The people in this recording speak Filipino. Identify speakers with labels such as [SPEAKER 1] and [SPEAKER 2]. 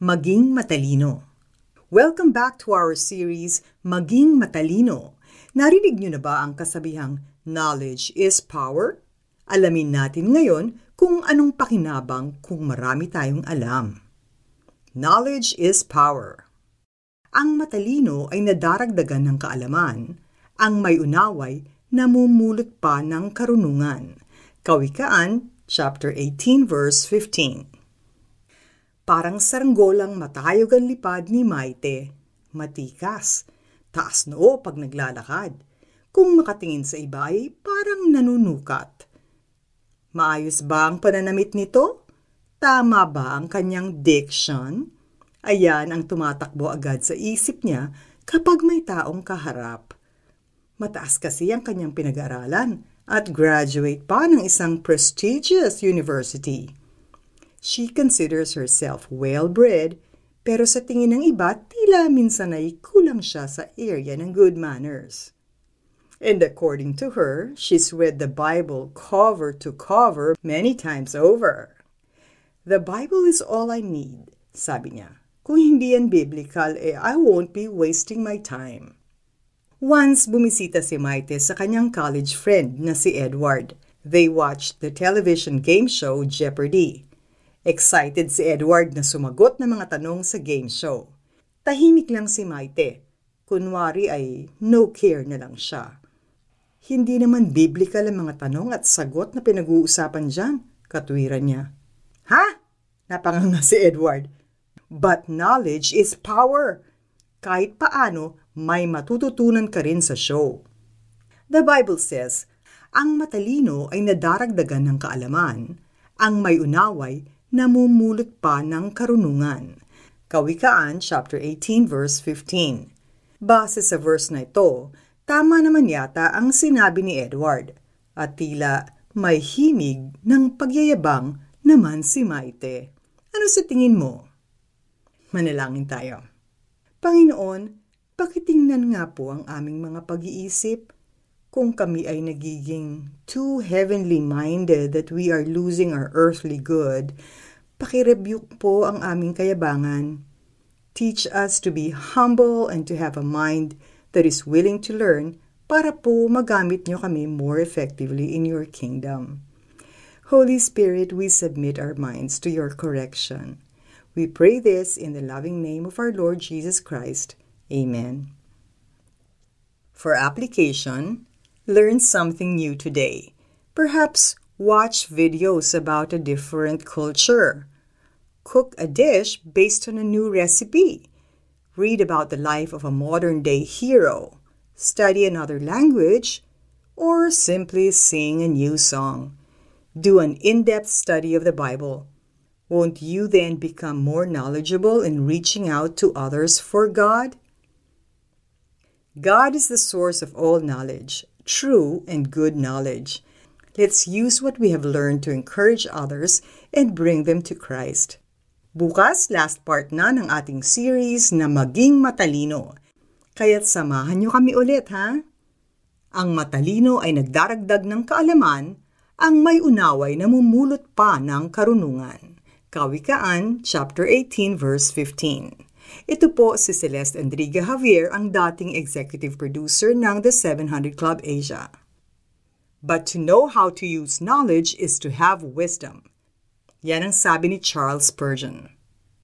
[SPEAKER 1] Maging Matalino. Welcome back to our series, Maging Matalino. Narinig niyo na ba ang kasabihang knowledge is power? Alamin natin ngayon kung anong pakinabang kung marami tayong alam. Knowledge is power. Ang matalino ay nadaragdagan ng kaalaman. Ang may unaway namumulot pa ng karunungan. Kawikaan, chapter 18, verse 15. Parang saranggolang matayog ang lipad ni Maite. Matikas. Taas noo pag naglalakad. Kung makatingin sa iba ay parang nanunukat. Maayos ba ang pananamit nito? Tama ba ang kanyang diction? Ayan ang tumatakbo agad sa isip niya kapag may taong kaharap. Mataas kasi ang kanyang pinag-aralan at graduate pa ng isang prestigious university. She considers herself well-bred, pero sa tingin ng iba, tila minsan ay kulang siya sa area ng good manners. And according to her, she's read the Bible cover to cover many times over. The Bible is all I need, sabi niya. Kung hindi yan biblical, eh I won't be wasting my time. Once bumisita si Maite sa kanyang college friend na si Edward. They watched the television game show Jeopardy! Excited si Edward na sumagot ng mga tanong sa game show. Tahimik lang si Maite. Kunwari ay no care na lang siya. Hindi naman biblical ang mga tanong at sagot na pinag-uusapan dyan, katwiran niya. Ha? Napanganga si Edward. But knowledge is power. Kahit paano, may matututunan ka rin sa show. The Bible says, ang matalino ay nadaragdagan ng kaalaman, ang may unaway namumulot pa ng karunungan. Kawikaan chapter 18 verse 15. Base sa verse na ito, tama naman yata ang sinabi ni Edward at tila may himig ng pagyayabang naman si Maite. Ano sa tingin mo? Manalangin tayo. Panginoon, pakitingnan nga po ang aming mga pag-iisip kung kami ay nagiging too heavenly minded that we are losing our earthly good, pakirebuke po ang aming kayabangan. Teach us to be humble and to have a mind that is willing to learn para po magamit nyo kami more effectively in your kingdom. Holy Spirit, we submit our minds to your correction. We pray this in the loving name of our Lord Jesus Christ. Amen. For application, learn something new today. Perhaps watch videos about a different culture. Cook a dish based on a new recipe. Read about the life of a modern day hero. Study another language. Or simply sing a new song. Do an in depth study of the Bible. Won't you then become more knowledgeable in reaching out to others for God? God is the source of all knowledge true and good knowledge. Let's use what we have learned to encourage others and bring them to Christ. Bukas, last part na ng ating series na Maging Matalino. Kaya't samahan niyo kami ulit, ha? Ang matalino ay nagdaragdag ng kaalaman, ang may unaway na mumulot pa ng karunungan. Kawikaan, chapter 18, verse 15. Ito po si Celeste Andriga Javier, ang dating executive producer ng The 700 Club Asia. But to know how to use knowledge is to have wisdom. Yan ang sabi ni Charles Spurgeon.